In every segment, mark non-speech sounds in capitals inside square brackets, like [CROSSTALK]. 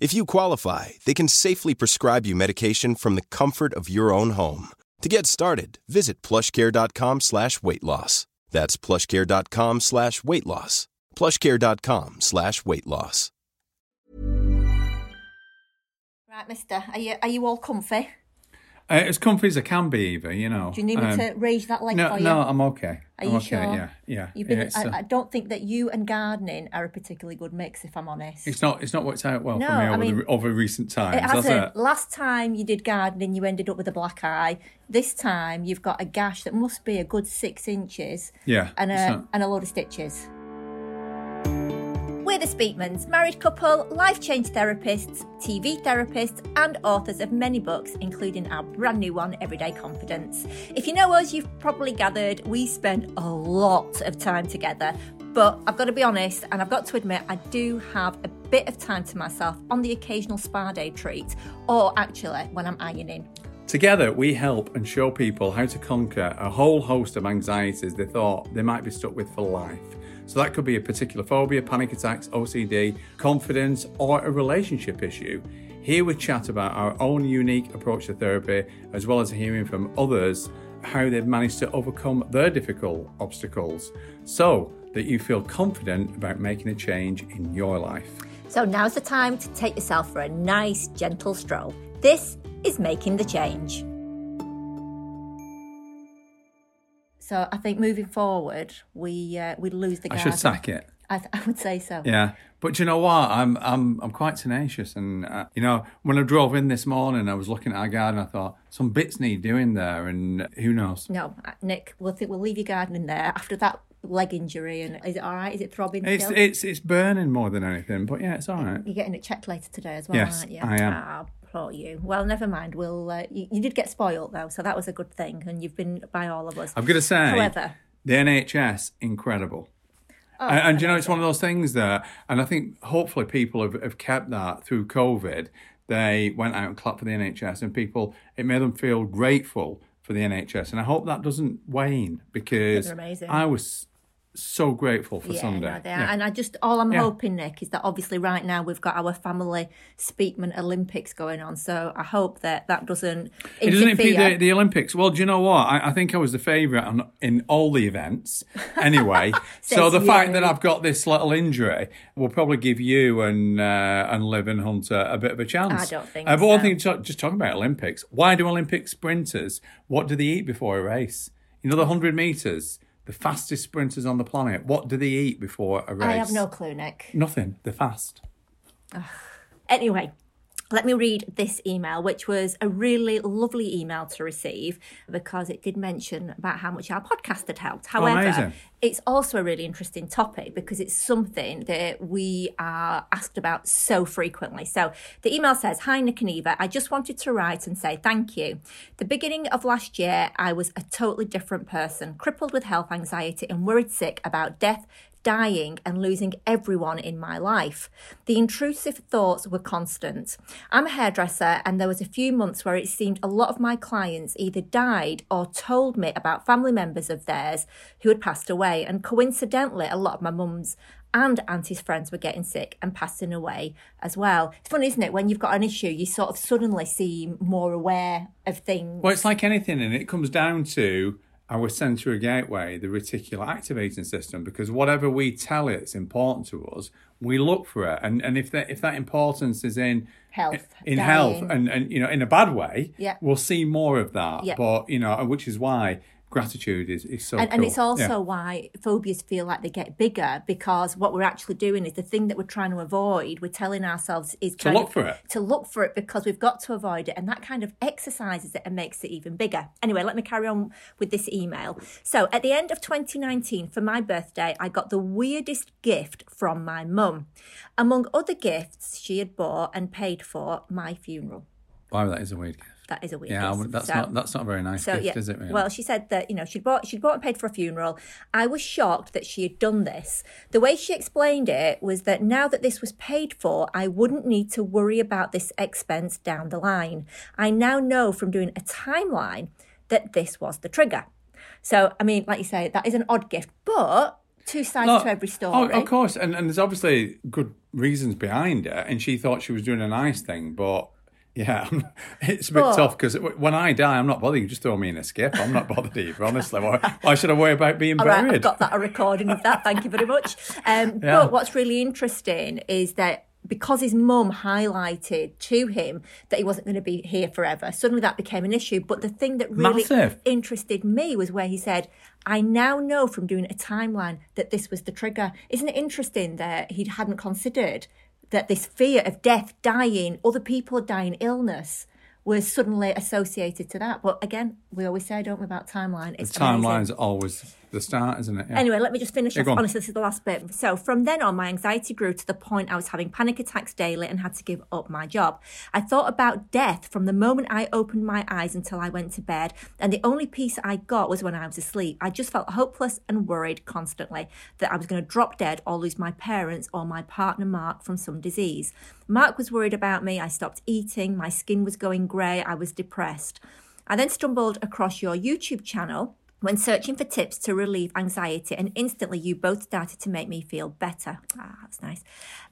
If you qualify, they can safely prescribe you medication from the comfort of your own home. To get started, visit plushcare.com slash weight loss. That's plushcare.com slash weight loss. plushcare.com slash weight loss. Right, mister, are you, are you all comfy? Uh, as comfy as I can be, Eva, you know. Do you need me Um, to raise that leg No, for you? no, I'm okay. Are I'm you okay, sure? Yeah, yeah. You've been, yeah, I, I don't think that you and gardening are a particularly good mix, if I'm honest. it's not. It's not worked out well No, for me I over, mean, the, over recent times. It has hasn't. it? Last time you did gardening, you ended up with a black eye. This time you've got a gash that must be a good six inches. Yeah, And a, and a load of stitches. We're the Speakmans, married couple, life change therapists, TV therapists, and authors of many books, including our brand new one, Everyday Confidence. If you know us, you've probably gathered we spend a lot of time together. But I've got to be honest, and I've got to admit, I do have a bit of time to myself on the occasional spa day treat, or actually when I'm ironing. Together, we help and show people how to conquer a whole host of anxieties they thought they might be stuck with for life. So that could be a particular phobia, panic attacks, OCD, confidence, or a relationship issue. Here we chat about our own unique approach to therapy, as well as hearing from others how they've managed to overcome their difficult obstacles, so that you feel confident about making a change in your life. So now's the time to take yourself for a nice, gentle stroll. This is making the change. So I think moving forward, we uh, we lose the. I should sack it. I, th- [LAUGHS] I would say so. Yeah, but you know what? I'm I'm I'm quite tenacious, and uh, you know when I drove in this morning, I was looking at our garden. I thought some bits need doing there, and who knows? No, uh, Nick, we'll think we'll leave your garden in there after that leg injury. And is it all right? Is it throbbing It's still? it's it's burning more than anything, but yeah, it's all right. You're getting it checked later today as well, Yes, aren't you? I am. Ah, poor you. Well, never mind. We'll. Uh, you, you did get spoilt though, so that was a good thing, and you've been by all of us. I'm gonna say, However, the NHS incredible. Oh, and, and you know, it's one of those things that, and I think hopefully people have, have kept that through COVID. They went out and clapped for the NHS, and people, it made them feel grateful for the NHS. And I hope that doesn't wane because I was so grateful for yeah, Sunday. no. Yeah. and I just all I'm Yeah. hoping, Nick, is that obviously right now we've got our family Speakman Olympics going on, so I hope that that doesn't It doesn't impede the, the Olympics. Well, do you know what? I, I think I was the favourite on, in all the events [LAUGHS] anyway. so the fact that I've got this little injury will probably give you and uh, and Liv and Hunter a bit of a chance. I don't think uh, But one so. thing, to- just talking about Olympics, why do Olympic sprinters, what do they eat before a race? You know, the 100 metres, the fastest sprinters on the planet, what do they eat before a race? I have no clue, Nick. Nothing. They're fast. Anyway, let me read this email, which was a really lovely email to receive because it did mention about how much our podcast had helped. Oh, However, amazing. it's also a really interesting topic because it's something that we are asked about so frequently. So the email says Hi, Nick and Eva. I just wanted to write and say thank you. The beginning of last year, I was a totally different person, crippled with health anxiety and worried sick about death, dying and losing everyone in my life. The intrusive thoughts were constant. I'm a hairdresser and there was a few months where it seemed a lot of my clients either died or told me about family members of theirs who had passed away and coincidentally a lot of my mum's and auntie's friends were getting sick and passing away as well. It's funny, isn't it? When you've got an issue, you sort of suddenly seem more aware of things. Well, it's like anything, and it comes down to our sensory gateway, the reticular activating system, because whatever we tell it is important to us, we look for it. And and if that if that importance is in Health, in dying. health and, and you know in a bad way, Yeah. we'll see more of that. Yeah. But you know, which is why gratitude is, is so and, and it's also Yeah. why phobias feel like they get bigger because what we're actually doing is the thing that we're trying to avoid. We're telling ourselves is To look of- for it. to look for it because we've got to avoid it, and that kind of exercises it and makes it even bigger. Anyway, let me carry on with this email. So at the end of 2019, for my birthday, I got the weirdest gift from my mum. Among other gifts, she had bought and paid for my funeral. Wow, that is a weird gift. That is a weird Yeah, would- that's So- not that's not a very nice so gift, yeah, is it? Really? well, she said that you know she'd bought she'd bought and paid for a funeral. I was shocked that she had done this. The way she explained it was that now that this was paid for, I wouldn't need to worry about this expense down the line. I now know from doing a timeline that this was the trigger. So I mean, like you say, that is an odd gift, but two sides Look, to every story. Oh, of course, and, and there's obviously good reasons behind it, and she thought she was doing a nice thing, but yeah, [LAUGHS] it's a bit But- tough because when I die, I'm not bothered. You just throw me in a skip. I'm not bothered either, honestly. Why, why should I worry about being right, buried? I've got that a recording of that. Thank you very much. Um, [LAUGHS] Yeah. But what's really interesting is that because his mum highlighted to him that he wasn't going to be here forever, suddenly that became an issue. But the thing that really Massive. interested me was where he said, I now know from doing a timeline that this was the trigger. Isn't it interesting that he hadn't considered that this fear of death, dying, other people dying, illness was suddenly associated to that? But again, we always say, don't we, about timeline? It's amazing. Timeline's always the start, isn't it? Yeah. Anyway, let me just finish off. Honestly, this is the last bit. So, from then on, my anxiety grew to the point I was having panic attacks daily and had to give up my job. I thought about death from the moment I opened my eyes until I went to bed, and the only peace I got was when I was asleep. I just felt hopeless and worried constantly that I was going to drop dead or lose my parents or my partner Mark from some disease. Mark was worried about me. I stopped eating. My skin was going grey. I was depressed. I then stumbled across your YouTube channel when searching for tips to relieve anxiety, and instantly you both started to make me feel better. Ah, that's nice.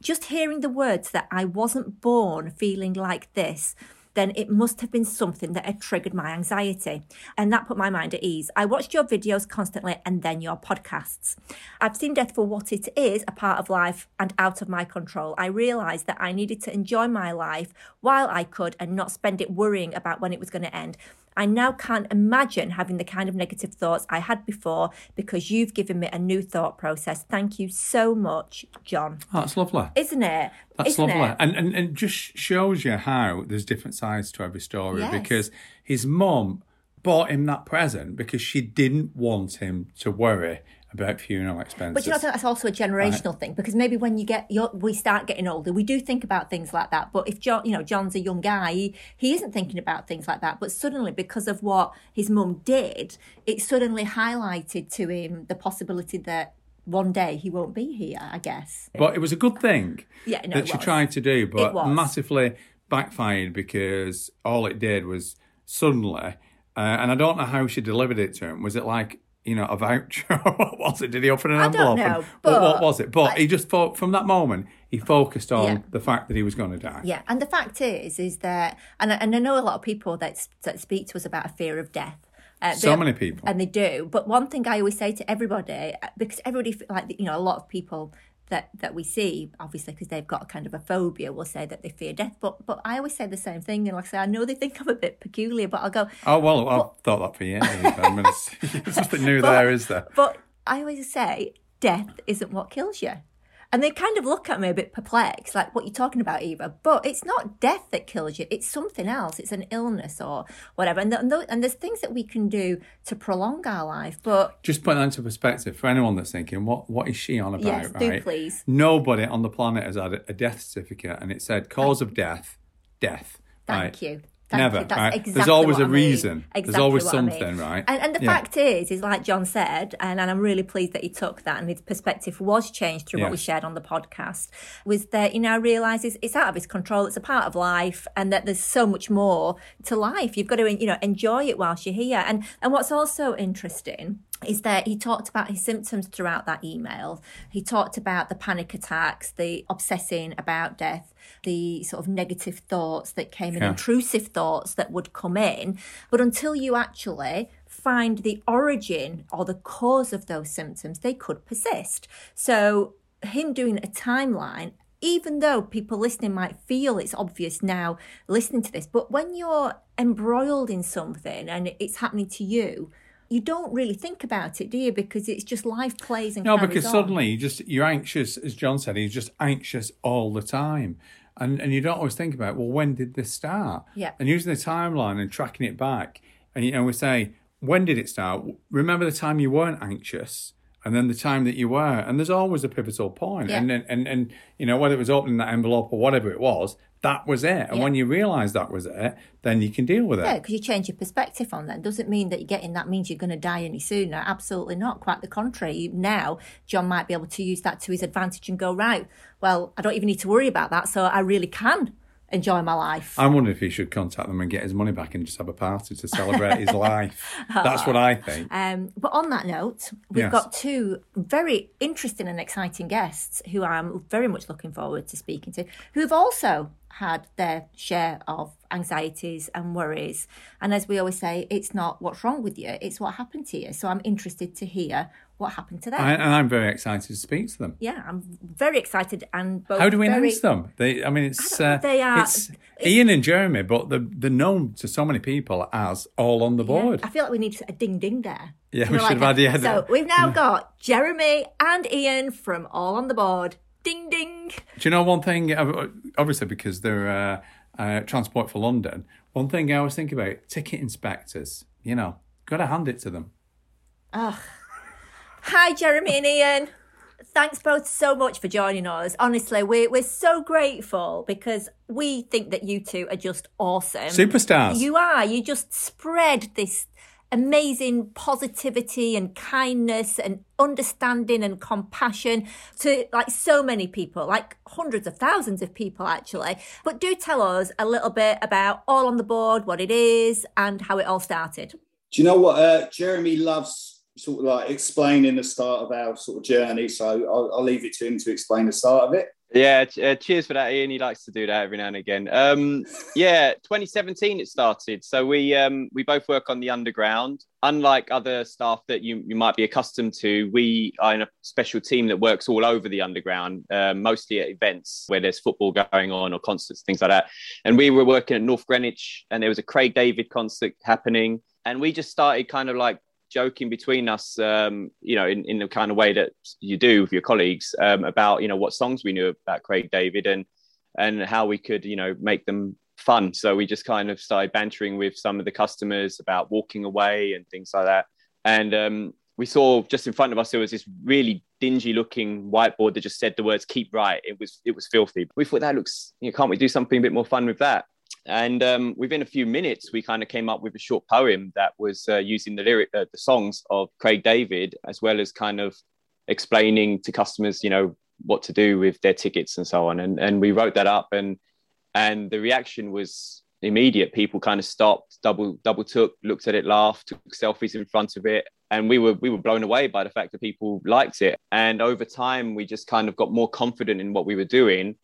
Just hearing the words that I wasn't born feeling like this, then it must have been something that had triggered my anxiety. And that put my mind at ease. I watched your videos constantly and then your podcasts. I've seen death for what it is a part of life and out of my control. I realised that I needed to enjoy my life while I could and not spend it worrying about when it was going to end. I now can't imagine having the kind of negative thoughts I had before because you've given me a new thought process. Thank you so much, John. Oh, that's lovely. Isn't it? That's Isn't lovely. It? And, and and just shows you how there's different sides to every story Yes. because his mum bought him that present because she didn't want him to worry about funeral expenses. But you know, I think that's also a generational thing because maybe when you get, you're, we start getting older, we do think about things like that. But if John, you know, John's a young guy, he, he isn't thinking about things like that. But suddenly, because of what his mum did, it suddenly highlighted to him the possibility that one day he won't be here. I guess. But it was a good thing Yeah, no, that she was. tried to do, but massively backfired because all it did was suddenly, uh, and I don't know how she delivered it to him. Was it like, you know, a voucher? [LAUGHS] what was it? Did he open an I envelope? know, what, what was it? But he just thought from that moment, he focused on Yeah. the fact that he was going to die. Yeah, and the fact is, is that, and I, and I know a lot of people that that speak to us about a fear of death. Uh, So many people. and they do. But one thing I always say to everybody, uh, because everybody, like you know, a lot of people that that we see, obviously, because they've got a kind of a phobia, will say that they fear death. But but I always say the same thing, and like I say, I know they think I'm a bit peculiar, but I'll go. Oh well, I've thought that for years. I mean, it's, [LAUGHS] there's nothing new [LAUGHS] there, is there? But I always say death isn't what kills you. And they kind of look at me a bit perplexed, like, what are you talking about, Eva? But it's not death that kills you, it's something else. It's an illness or whatever. And, th- and, there's things that we can do to prolong our life. But Just put that into perspective for anyone that's thinking, what what is she on about? Yes, do right? please. Nobody on the planet has had a, a death certificate, and it said cause of death, death. thank right? you. Thank Never. you. That's right? exactly There's always a I mean. reason. Exactly There's always what I mean. something, right? And, and the Yeah. fact is, is like John said, and, and I'm really pleased that he took that and his perspective was changed through what we shared on the podcast, was that he now realises it's out of his control, it's a part of life, and that there's so much more to life. You've got to, you know, enjoy it whilst you're here. And and what's also interesting is that he talked about his symptoms throughout that email. He talked about the panic attacks, the obsessing about death, the sort of negative thoughts that came in, Yeah. intrusive thoughts that would come in. But until you actually find the origin or the cause of those symptoms, they could persist. So, him doing a timeline, even though people listening might feel it's obvious now listening to this, but when you're embroiled in something and it's happening to you, you don't really think about it, do you? Because it's just life plays and no, because on. suddenly you just you're anxious, as John said, he's just anxious all the time, and and you don't always think about well, when did this start? Yeah, and using the timeline and tracking it back, and you know we say when did it start? Remember the time you weren't anxious, and then the time that you were, and there's always a pivotal point, yeah. and and and you know whether it was opening that envelope or whatever it was, that was it. And Yeah. when you realise that was it, then you can deal with it. Yeah, because you change your perspective on that. Doesn't mean that you're getting that means you're going to die any sooner. Absolutely not. Quite the contrary. Now, John might be able to use that to his advantage and go, right, well, I don't even need to worry about that. So I really can enjoy my life. I'm wondering if he should contact them and get his money back and just have a party to celebrate his [LAUGHS] life. That's what I think. Um, but on that note, we've Yes. got two very interesting and exciting guests who I'm very much looking forward to speaking to, who've also had their share of anxieties and worries. And as we always say, it's not what's wrong with you, it's what happened to you. So I'm interested to hear what happened to them. I, and I'm very excited to speak to them. yeah, I'm very excited and both How do we very, announce them? They, I mean, it's I uh, they are- it's Ian and Jeremy, but they're, they're known to so many people as all on the Yeah, board. I feel like we need a ding ding there. Yeah, we should have had the- So we've now got Jeremy and Ian from All on the Board. Ding ding. Do you know one thing? Obviously, because they're uh, uh, Transport for London. One thing I was thinking about ticket inspectors. You know, got to hand it to them. Ugh. Hi, Jeremy and Ian. Thanks both so much for joining us. Honestly, we're, we're so grateful because we think that you two are just awesome. Superstars. You are. You just spread this amazing positivity and kindness and understanding and compassion to like so many people, like hundreds of thousands of people actually. But do tell us a little bit about All on the Board, what it is, and how it all started. Do you know what? Uh, Jeremy loves sort of like explaining the start of our sort of journey. So I'll, I'll leave it to him to explain the start of it. Yeah, uh, cheers for that, Ian. He likes to do that every now and again. Um, yeah, 2017 it started. So we um, we both work on the underground. Unlike other staff that you, you might be accustomed to, we are in a special team that works all over the underground, um, mostly at events where there's football going on or concerts, things like that. And we were working at North Greenwich, and there was a Craig David concert happening, and we just started kind of like joking between us, um, you know, in, in the kind of way that you do with your colleagues um, about, you know, what songs we knew about Craig David and and how we could, you know, make them fun. So we just kind of started bantering with some of the customers about walking away and things like that. And um, we saw just in front of us there was this really dingy looking whiteboard that just said the words "keep right." It was it was filthy. We thought that looks, you know, can't we do something a bit more fun with that? And um, within a few minutes, we kind of came up with a short poem that was uh, using the lyric, uh, the songs of Craig David, as well as kind of explaining to customers, you know, what to do with their tickets and so on. And and we wrote that up, and and the reaction was immediate. People kind of stopped, double double took, looked at it, laughed, took selfies in front of it, and we were we were blown away by the fact that people liked it. And over time, we just kind of got more confident in what we were doing,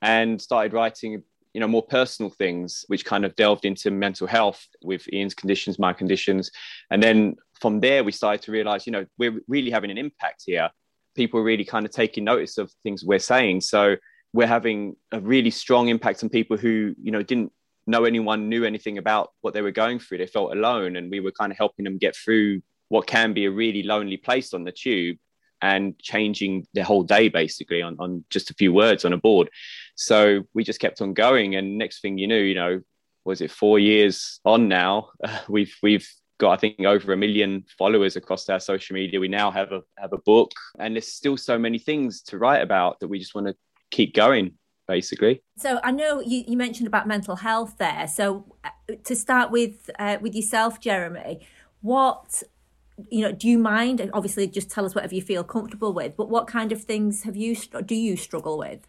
and started writing you know more personal things which kind of delved into mental health with ian's conditions my conditions. And then from there we started to realize you know we're really having an impact here. People are really kind of taking notice of things we're saying. So we're having a really strong impact on people who you know didn't know anyone knew anything about what they were going through. They felt alone and we were kind of helping them get through what can be a really lonely place on the tube and changing the whole day basically on, on just a few words on a board. So we just kept on going, and next thing you knew, you know, was it four years on now? Uh, [LAUGHS] we've we've got I think over a million followers across our social media. We now have a have a book, and there's still so many things to write about that we just want to keep going. Basically, So I know you, you mentioned about mental health there. So uh, to start with, uh, with yourself, Jeremy, what you know, do you mind? Obviously, just tell us whatever you feel comfortable with. But what kind of things have you do you struggle with?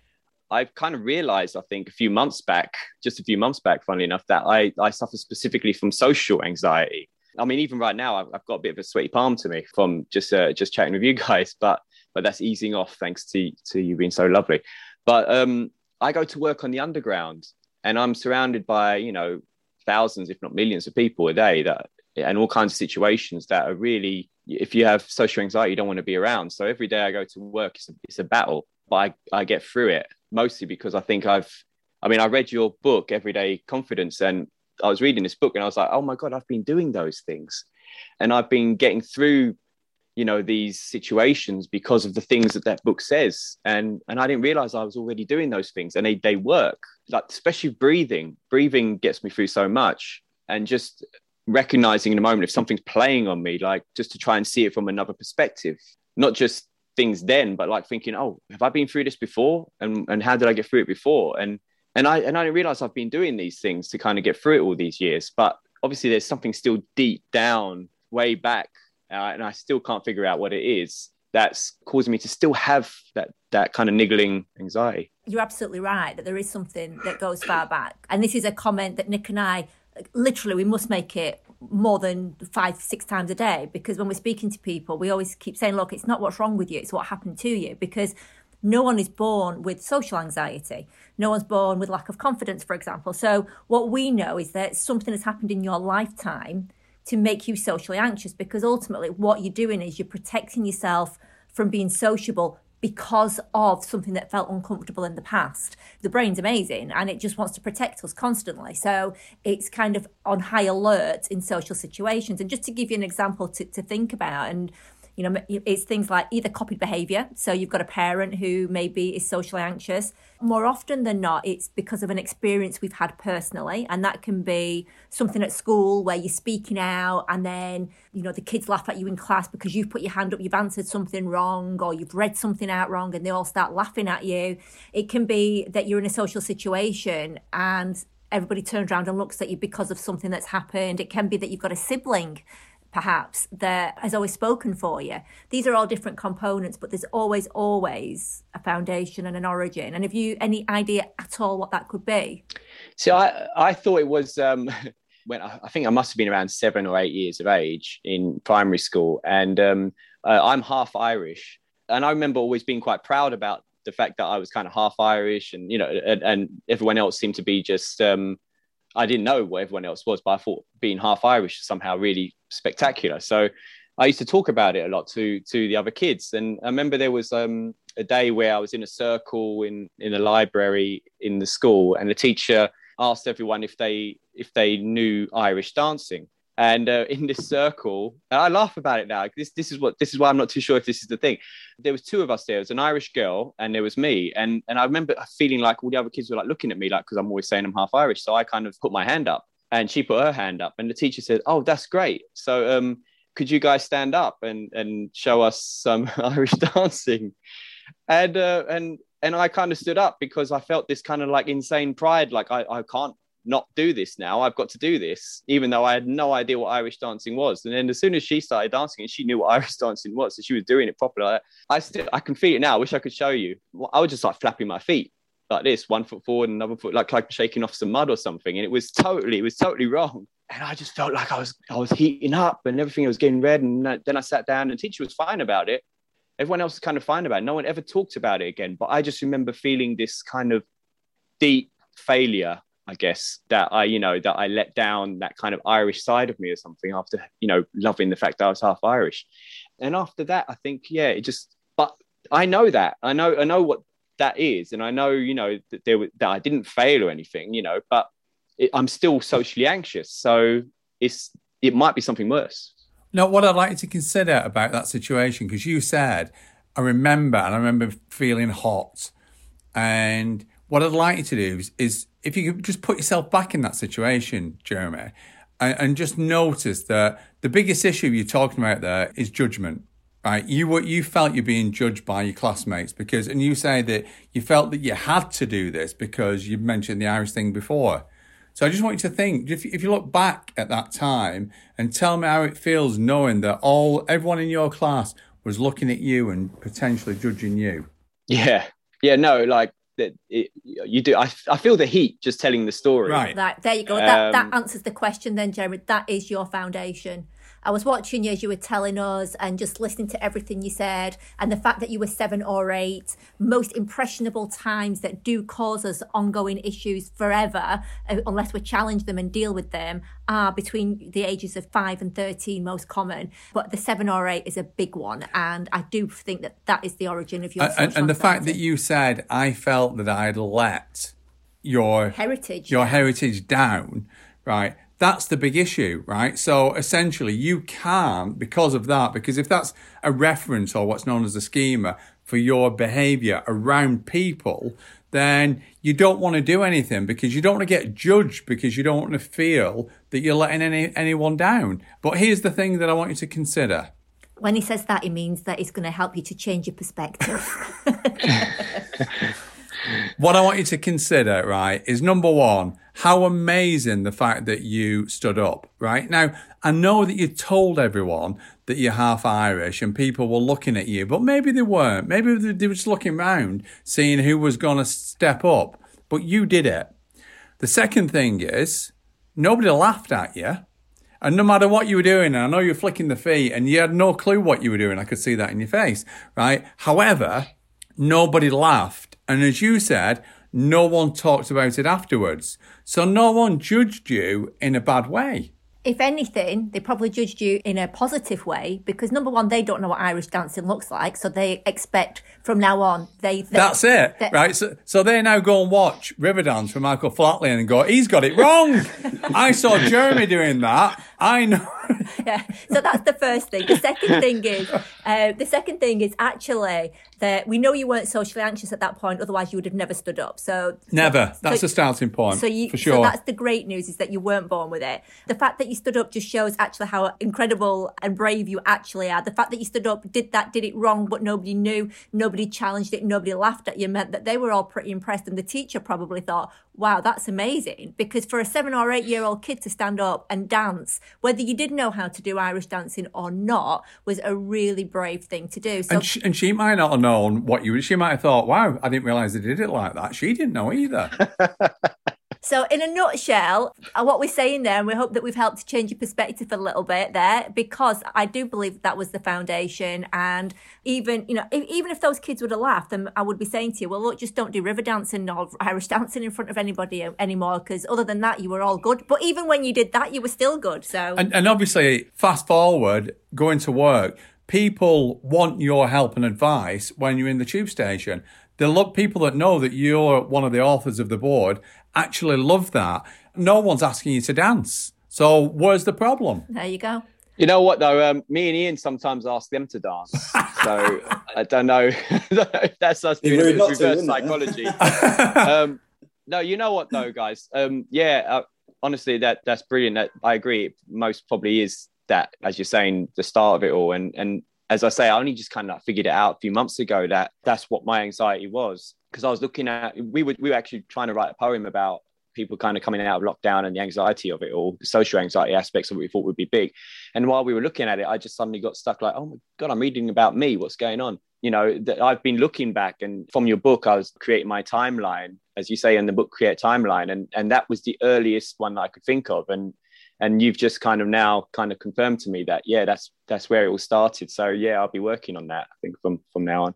I've kind of realized, I think, a few months back, just a few months back, funnily enough, that I, I suffer specifically from social anxiety. I mean, even right now, I've, I've got a bit of a sweaty palm to me from just uh, just chatting with you [LAUGHS] guys, but but that's easing off thanks to to you being so lovely. But um, I go to work on the underground, and I'm surrounded by you know thousands, if not millions, of people a day that and all kinds of situations that are really if you have social anxiety you don't want to be around. So every day i go to work it's a, it's a battle but I, I get through it mostly because i think i've i mean i read your book everyday confidence and i was reading this book and i was like oh my god i've been doing those things. And i've been getting through you know these situations because of the things that that book says. And and i didn't realize i was already doing those things and they, they work. Like especially breathing breathing gets me through so much. And just recognizing in a moment if something's playing on me like just to try and see it from another perspective. Not just things then but like thinking oh have i been through this before? And and how did i get through it before? And and i and i didn't realize i've been doing these things to kind of get through it all these years. But obviously there's something still deep down way back uh, and I still can't figure out what it is that's causing me to still have that that kind of niggling anxiety. You're absolutely right that there is something that goes far back, and this is a comment that Nick and I literally we must make it more than five six times a day because when we're speaking to people we always keep saying look it's not what's wrong with you it's what happened to you because no one is born with social anxiety. No one's born with lack of confidence, for example. So, what we know is that something has happened in your lifetime to make you socially anxious because ultimately what you're doing is you're protecting yourself from being sociable because of something that felt uncomfortable in the past. The brain's amazing and it just wants to protect us constantly. So it's kind of on high alert in social situations. And just to give you an example to, to think about, and you know, it's things like either copied behavior. So you've got a parent who maybe is socially anxious. More often than not, it's because of an experience we've had personally. And that can be something at school where you're speaking out and then, you know, the kids laugh at you in class because you've put your hand up, you've answered something wrong, or you've read something out wrong and they all start laughing at you. It can be that you're in a social situation and everybody turns around and looks at you because of something that's happened. It can be that you've got a sibling perhaps that has always spoken for you. These are all different components, but there's always, always a foundation and an origin. And have you any idea at all what that could be? So I, I thought it was um, [LAUGHS] when I, I, think I must have been around seven or eight years of age in primary school, and um, uh, I'm half Irish, and I remember always being quite proud about the fact that I was kind of half Irish, and you know, and, and everyone else seemed to be just. Um, I didn't know what everyone else was, but I thought being half Irish somehow really spectacular. So I used to talk about it a lot to to the other kids. And I remember there was um, a day where I was in a circle in in a library in the school, and the teacher asked everyone if they if they knew Irish dancing. And uh, in this circle, and I laugh about it now. This this is what this is why I'm not too sure if this is the thing. There was two of us there. it was an Irish girl, and there was me. And and I remember feeling like all the other kids were like looking at me, like because I'm always saying I'm half Irish. So I kind of put my hand up, and she put her hand up, and the teacher said, "Oh, that's great. So um, could you guys stand up and and show us some [LAUGHS] Irish dancing?" And uh, and and I kind of stood up because I felt this kind of like insane pride, like I, I can't not do this now. I've got to do this, even though I had no idea what Irish dancing was. And then as soon as she started dancing and she knew what [LAUGHS] Irish dancing was, so she was doing it properly. I still I can feel it now. I wish I could show you. I was just like flapping my feet like this, one foot forward, and another foot, like like shaking off some mud or something. And it was totally, it was totally wrong. And I just felt like I was I was heating up and everything was getting red. And then I sat down and teacher was fine about it. Everyone else was kind of fine about it. No one ever talked about it again. But I just remember feeling this kind of deep failure I guess that I, you know, that I let down that kind of Irish side of me or something after, you know, loving the fact that I was half Irish. And after that, I think, yeah, it just, but I know that I know, I know what that is. And I know, you know, that there that I didn't fail or anything, you know, but it, I'm still socially anxious. So it's, it might be something worse. Now, what I'd like to consider about that situation, because you said, I remember, and I remember feeling hot. And what I'd like you to do is, is if you could just put yourself back in that situation, Jeremy, and, and just notice that the biggest issue you're talking about there is judgment. Right, you were you felt you're being judged by your classmates because, and you say that you felt that you had to do this because you mentioned the Irish thing before. So I just want you to think if if you look back at that time and tell me how it feels knowing that all everyone in your class was looking at you and potentially judging you. Yeah, yeah, no, like that it, you do. I, I feel the heat just telling the story. Right. That, there you go. That, um, that answers the question then, Jeremy. That is your foundation. I was watching you as you were telling us and just listening to everything you said, and the fact that you were seven or eight, most impressionable times that do cause us ongoing issues forever, uh, unless we challenge them and deal with them, are between the ages of five and 13, most common. But the seven or eight is a big one. And I do think that that is the origin of your. And, and the fact that you said, I felt that I'd let your heritage your heritage down right that's the big issue right? So essentially you can't because of that because if that's a reference or what's known as a schema for your behavior around people then you don't want to do anything because you don't want to get judged because you don't want to feel that you're letting any, anyone down. But here's the thing that i want you to consider. When he says that, he means that it's going to help you to change your perspective. [LAUGHS] [LAUGHS] what I want you to consider, right, is number one, how amazing the fact that you stood up, right? Now, I know that you told everyone that you're half Irish and people were looking at you, but maybe they weren't. Maybe they were just looking around, seeing who was going to step up, but you did it. The second thing is, nobody laughed at you. And no matter what you were doing, and I know you were flicking the feet and you had no clue what you were doing. I could see that in your face, right? However, nobody laughed. And as you said, no one talked about it afterwards. So no one judged you in a bad way if anything, they probably judged you in a positive way because number one, they don't know what Irish dancing looks like, so they expect from now on they. they That's it, they, right? So, so they now go and watch Riverdance from Michael Flatley and go, "He's got it wrong." I saw Jeremy doing that. I know. [LAUGHS] yeah. So that's the first thing. The second thing is, uh, the second thing is actually that we know you weren't socially anxious at that point. Otherwise, you would have never stood up. So never. that's so, a starting point. So you, for sure. So that's the great news is that you weren't born with it. The fact that you stood up just shows actually how incredible and brave you actually are. The fact that you stood up, did that, did it wrong, but nobody knew, nobody challenged it, nobody laughed at you, meant that they were all pretty impressed, and the teacher probably thought, wow, that's amazing. Because for a seven or eight year old kid to stand up and dance, whether you did know how to do Irish dancing or not, was a really brave thing to do. So, and, she, and she might not have known what you, she might have thought, wow, I didn't realize they did it like that. She didn't know either. [LAUGHS] So, in a nutshell, uh, what we're saying there, and we hope that we've helped to change your perspective a little bit there, because I do believe that was the foundation. And even, you know, if, even if those kids would have laughed, then I would be saying to you, well, look, just don't do river dancing or Irish dancing in front of anybody anymore, because other than that, you were all good. But even when you did that, you were still good. So, and, and obviously, fast forward, going to work, people want your help and advice when you're in the tube station. The look people that know that you're one of the authors of the board actually love that. No one's asking you to dance. So where's the problem? There you go. You know what though? Um, me and Ian sometimes ask them to dance. So [LAUGHS] I don't know [LAUGHS] if that's us doing reverse to, psychology. [LAUGHS] um, no, you know what though, guys? Um, yeah, uh, honestly, that that's brilliant. That I agree. Most probably is that, as you're saying, the start of it all. And and as I say, I only just kind of figured it out a few months ago that that's what my anxiety was because I was looking at we were we were actually trying to write a poem about people kind of coming out of lockdown and the anxiety of it all, the social anxiety aspects of what we thought would be big. And while we were looking at it, I just suddenly got stuck like, oh my God, I'm reading about me. What's going on? You know, that I've been looking back and from your book, I was creating my timeline, as you say in the book, create timeline. And and that was the earliest one that I could think of. And and you've just kind of now kind of confirmed to me that yeah, that's that's where it all started. So yeah, I'll be working on that, I think, from from now on.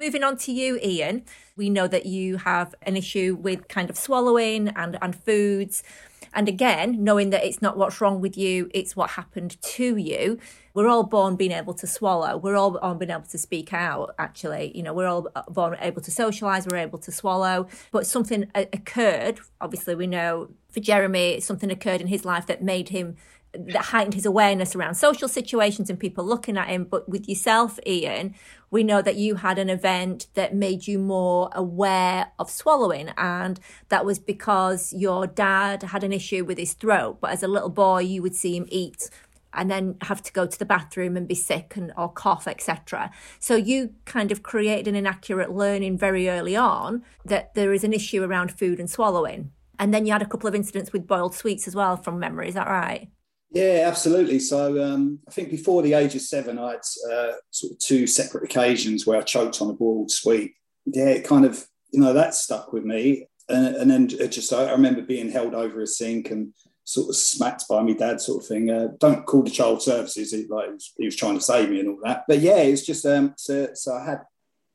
Moving on to you, Ian. We know that you have an issue with kind of swallowing and, and foods. And again, knowing that it's not what's wrong with you, it's what happened to you. We're all born being able to swallow. We're all born being able to speak out, actually. You know, we're all born able to socialize, we're able to swallow. But something uh, occurred. Obviously, we know for Jeremy, something occurred in his life that made him that heightened his awareness around social situations and people looking at him. But with yourself, Ian, we know that you had an event that made you more aware of swallowing. And that was because your dad had an issue with his throat. But as a little boy, you would see him eat and then have to go to the bathroom and be sick and or cough etc so you kind of created an inaccurate learning very early on that there is an issue around food and swallowing and then you had a couple of incidents with boiled sweets as well from memory is that right yeah, absolutely. So um, I think before the age of seven, I had uh, sort of two separate occasions where I choked on a boiled sweet. Yeah, it kind of, you know, that stuck with me. And, and then just, I remember being held over a sink and sort of smacked by my dad, sort of thing. Uh, don't call the child services. He, like, he was, he was, trying to save me and all that. But yeah, it's just, um, so, so I had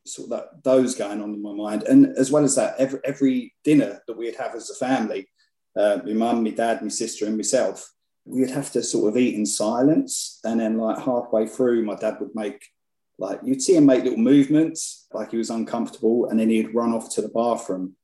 sort of that, those going on in my mind. And as well as that, every, every dinner that we'd have as a family, uh, my mum, my dad, my sister, and myself, we'd have to sort of eat in silence. And then, like halfway through, my dad would make like you'd see him make little movements, like he was uncomfortable, and then he'd run off to the bathroom.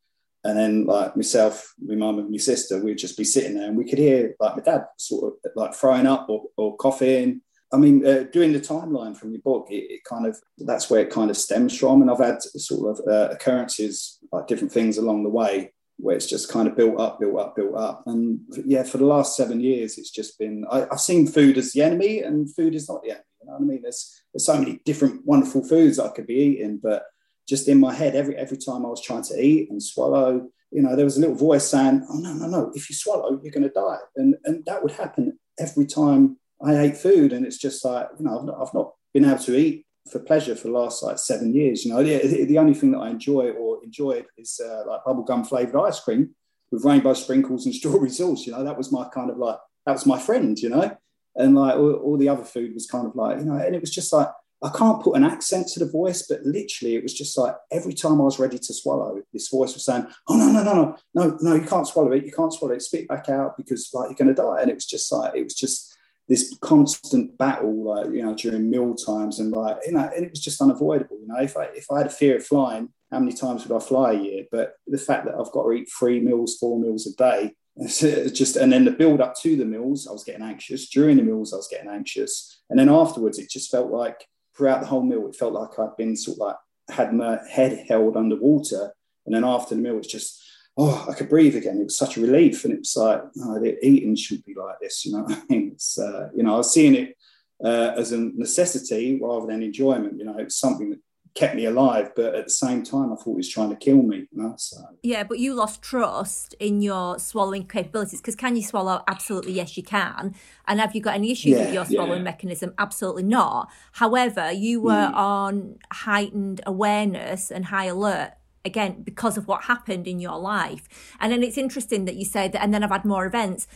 And then, like myself, my mum, and my sister, we'd just be sitting there, and we could hear like my dad sort of like throwing up or, or coughing. I mean, uh, doing the timeline from your book, it, it, kind of that's where it kind of stems from. And I've had sort of uh, occurrences like different things along the way where it's just kind of built up, built up, built up. And yeah, for the last seven years, it's just been, I, have seen food as the enemy and food is not the enemy. You know what I mean? There's, there's so many different wonderful foods I could be eating, but just in my head, every, every time I was trying to eat and swallow, you know, there was a little voice saying, oh, no, no, no, if you swallow, you're going to die. And, and that would happen every time I ate food. And it's just like, you know, I've not, I've not been able to eat for pleasure for the last like seven years. You know, the, the only thing that I enjoy or enjoyed is uh, like bubblegum flavored ice cream with rainbow sprinkles and [LAUGHS] strawberry sauce. You know, that was my kind of like that was my friend. You know, and like all, all the other food was kind of like you know, and it was just like I can't put an accent to the voice, but literally it was just like every time I was ready to swallow, this voice was saying, "Oh no, no, no, no, no, no, you can't swallow it. You can't swallow it. Spit back out because like you're going to die." And it was just like it was just this constant battle, like you know, during meal times, and like you know, and it was just unavoidable. You know, if I if I had a fear of flying, how many times would I fly a year? But the fact that I've got to eat three meals, four meals a day, [LAUGHS] just and then the build up to the meals, I was getting anxious. During the meals, I was getting anxious, and then afterwards, it just felt like throughout the whole meal, it felt like I'd been sort of like had my head held underwater, and then after the meal, it's just oh, I could breathe again. It was such a relief. And it was like, oh, eating should be like this, you know I mean? It's, uh, you know, I was seeing it uh, as a necessity rather than enjoyment. You know, it's something that kept me alive, but at the same time, I thought he was trying to kill me. You know, so. Yeah, but you lost trust in your swallowing capabilities because can you swallow? Absolutely, yes, you can. And have you got any issues yeah, with your swallowing yeah. mechanism? Absolutely not. However, you were mm. on heightened awareness and high alert again because of what happened in your life and then it's interesting that you say that and then i've had more events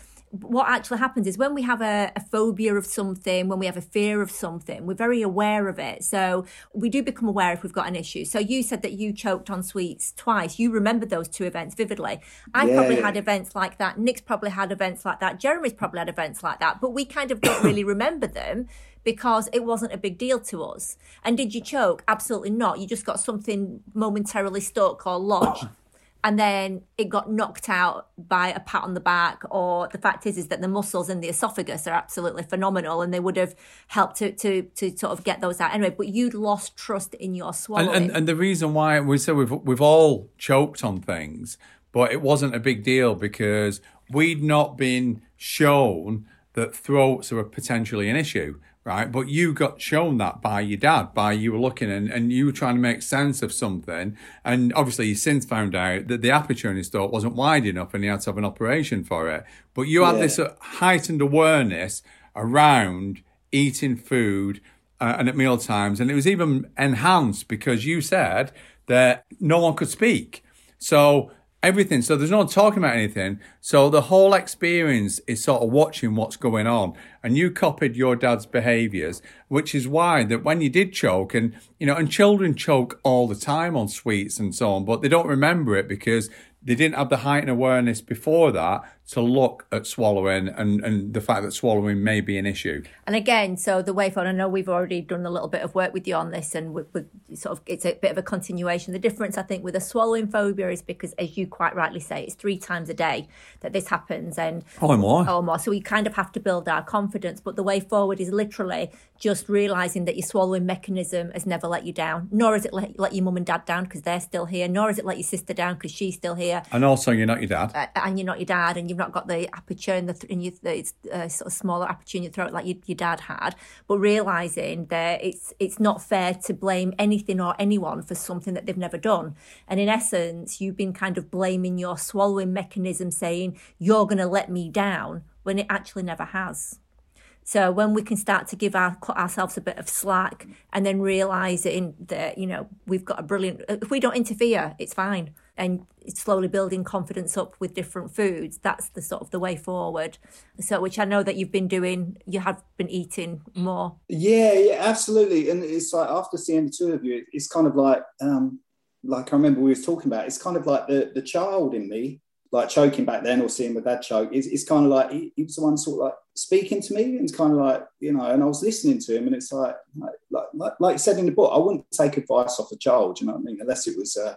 what actually happens is when we have a, a, phobia of something, when we have a fear of something, we're very aware of it. So we do become aware if we've got an issue. So you said that you choked on sweets twice. You remember those two events vividly. I yeah. probably had events like that. Nick's probably had events like that. Jeremy's probably had events like that. But we kind of don't really [COUGHS] remember them because it wasn't a big deal to us. And did you choke? Absolutely not. You just got something momentarily stuck or lodged [COUGHS] and then it got knocked out by a pat on the back or the fact is is that the muscles in the esophagus are absolutely phenomenal and they would have helped to to, to sort of get those out anyway but you'd lost trust in your swallowing and, and, and the reason why we said we've we've all choked on things but it wasn't a big deal because we'd not been shown that throats are potentially an issue right? But you got shown that by your dad, by you were looking and, and you were trying to make sense of something. And obviously, you since found out that the aperture in his throat wasn't wide enough and he had to have an operation for it. But you had yeah. this heightened awareness around eating food uh, and at meal times. And it was even enhanced because you said that no one could speak. So everything. So there's no talking about anything. So the whole experience is sort of watching what's going on. And you copied your dad's behaviors, which is why that when you did choke and, you know, and children choke all the time on sweets and so on, but they don't remember it because they didn't have the heightened awareness before that to look at swallowing and, and the fact that swallowing may be an issue. And again, so the way forward, I know we've already done a little bit of work with you on this and sort of it's a bit of a continuation. The difference, I think, with a swallowing phobia is because, as you quite rightly say, it's three times a day that this happens and or more. Or more. So we kind of have to build our confidence. But the way forward is literally just realizing that your swallowing mechanism has never let you down, nor has it let, let your mum and dad down because they're still here, nor has it let your sister down because she's still here. And also, you're not your dad. Uh, and you're not your dad, and you've not got the aperture in the th- in your it's uh, sort of smaller aperture in your throat like your, your dad had. But realizing that it's it's not fair to blame anything or anyone for something that they've never done. And in essence, you've been kind of blaming your swallowing mechanism, saying you're going to let me down when it actually never has. So when we can start to give our cut ourselves a bit of slack and then realizing that you know we've got a brilliant if we don't interfere it's fine and slowly building confidence up with different foods. That's the sort of the way forward. So which I know that you've been doing you have been eating more. Yeah yeah absolutely. And it's like after seeing the two of you it's kind of like um like I remember we was talking about it's kind of like the the child in me like choking back then or seeing my dad choke it's, it's kind of like he, he was the one sort of like speaking to me and it's kind of like you know and i was listening to him and it's like like like, like said in the book i wouldn't take advice off a child you know what i mean? Unless it was uh,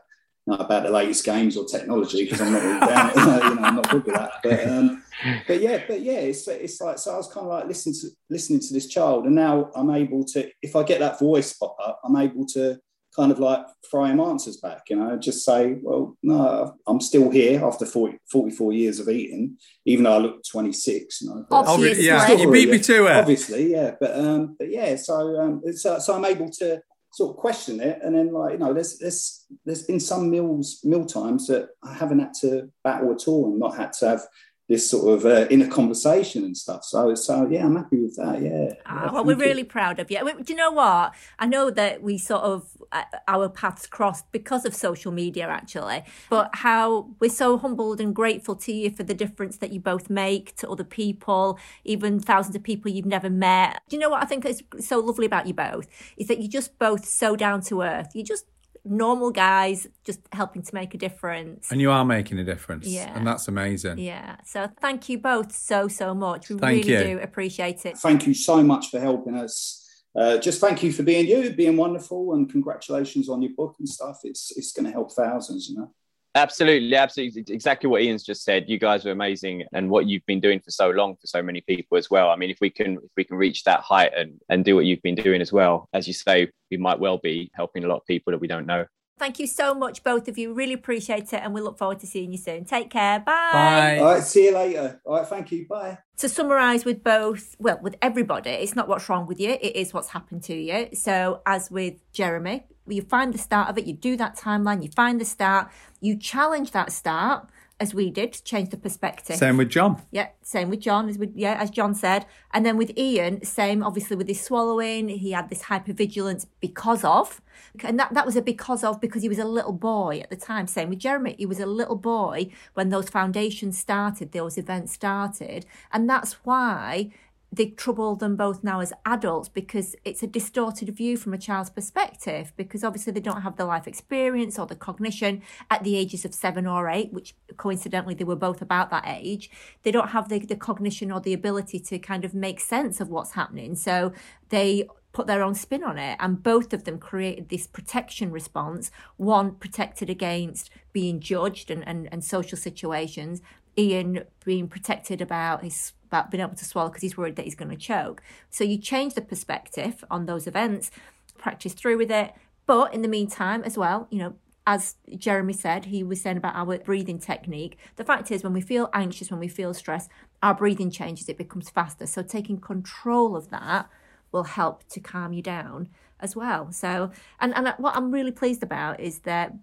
about the latest games or technology because i'm not really down, [LAUGHS] you know i'm not good with that but um, but yeah but yeah it's it's like so i was kind of like listening to listening to this child and now i'm able to if i get that voice pop up i'm able to kind of like throw him answers back, you know, just say, well, no, I'm still here after 40, 44 years of eating, even though I look 26, you know. Obviously, yeah, you beat me to it. Obviously, yeah. But, um, but yeah, so, um, so, so I'm able to sort of question it. And then like, you know, there's, there's, there's been some meals, meal times that I haven't had to battle at all and not had to have this sort of uh, inner conversation and stuff. So, so yeah, I'm happy with that. Yeah. Ah, well, we're really proud of you. Do you know what? I know that we sort of uh, our paths crossed because of social media, actually. But how we're so humbled and grateful to you for the difference that you both make to other people, even thousands of people you've never met. Do you know what I think is so lovely about you both? Is that you're just both so down to earth. You just normal guys just helping to make a difference. And you are making a difference. Yeah. And that's amazing. Yeah. So thank you both so, so much. We thank really you. do appreciate it. Thank you so much for helping us. Uh, just thank you for being you, being wonderful, and congratulations on your book and stuff. It's it's going to help thousands, you know. Absolutely, absolutely, exactly what Ian's just said. You guys are amazing, and what you've been doing for so long for so many people as well. I mean, if we can if we can reach that height and and do what you've been doing as well, as you say, we might well be helping a lot of people that we don't know. Thank you so much, both of you. Really appreciate it, and we look forward to seeing you soon. Take care. Bye. Bye. All right. See you later. All right. Thank you. Bye. To summarise with both, well, with everybody, it's not what's wrong with you. It is what's happened to you. So, as with Jeremy, you find the start of it, you do that timeline, you find the start, you challenge that start, as we did, change the perspective. Same with John. Yeah, same with John, as we, yeah, as John said, and then with Ian, same. Obviously, with his swallowing, he had this hypervigilance because of, and that that was a because of because he was a little boy at the time. Same with Jeremy, he was a little boy when those foundations started, those events started, and that's why they trouble them both now as adults because it's a distorted view from a child's perspective because obviously they don't have the life experience or the cognition at the ages of seven or eight which coincidentally they were both about that age. They don't have the, the cognition or the ability to kind of make sense of what's happening. So they put their own spin on it and both of them created this protection response one protected against being judged and, and, and social situations Ian being protected about his about being able to swallow because he's worried that he's going to choke. So you change the perspective on those events, practice through with it. But in the meantime, as well, you know, as Jeremy said, he was saying about our breathing technique. The fact is, when we feel anxious, when we feel stressed, our breathing changes, it becomes faster. So taking control of that will help to calm you down as well. So, and, and what I'm really pleased about is that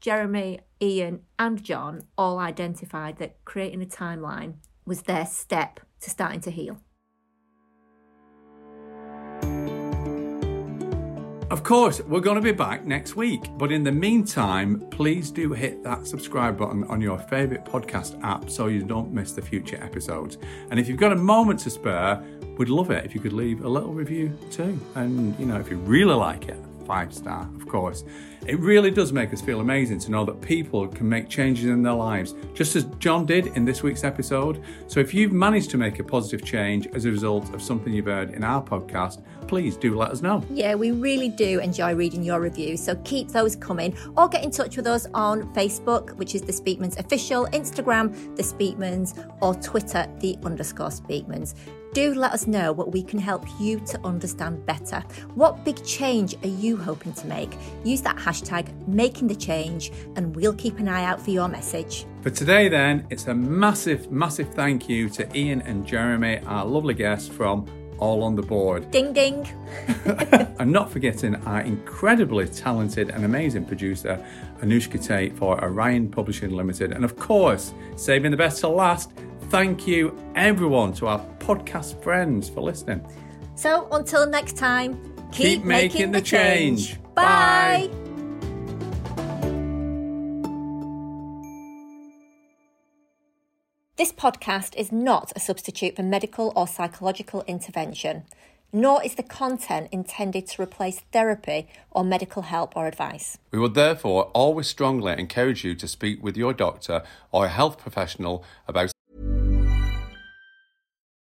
Jeremy, Ian, and John all identified that creating a timeline was their step to starting to heal. Of course, we're going to be back next week. But in the meantime, please do hit that subscribe button on your favourite podcast app so you don't miss the future episodes. And if you've got a moment to spare, we'd love it if you could leave a little review too. And, you know, if you really like it, five star, of course. It really does make us feel amazing to know that people can make changes in their lives, just as John did in this week's episode. So if you've managed to make a positive change as a result of something you've heard in our podcast, please do let us know. Yeah, we really do enjoy reading your reviews, so keep those coming or get in touch with us on Facebook, which is the Speakmans official, Instagram, the Speakmans, or Twitter, the underscore Speakmans do let us know what we can help you to understand better. What big change are you hoping to make? Use that hashtag making the change and we'll keep an eye out for your message. For today, then, it's a massive, massive thank you to Ian and Jeremy, our lovely guests from All on the Board. Ding ding. [LAUGHS] [LAUGHS] and not forgetting our incredibly talented and amazing producer, Anushka Tate for Orion Publishing Limited. And of course, saving the best to last, thank you everyone to our podcast friends for listening. So until next time, keep, keep making, making, the change. change. Bye. Bye. This podcast is not a substitute for medical or psychological intervention, nor is the content intended to replace therapy or medical help or advice. We would therefore always strongly encourage you to speak with your doctor or a health professional about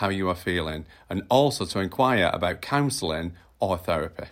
How you are feeling, and also to inquire about counselling or therapy.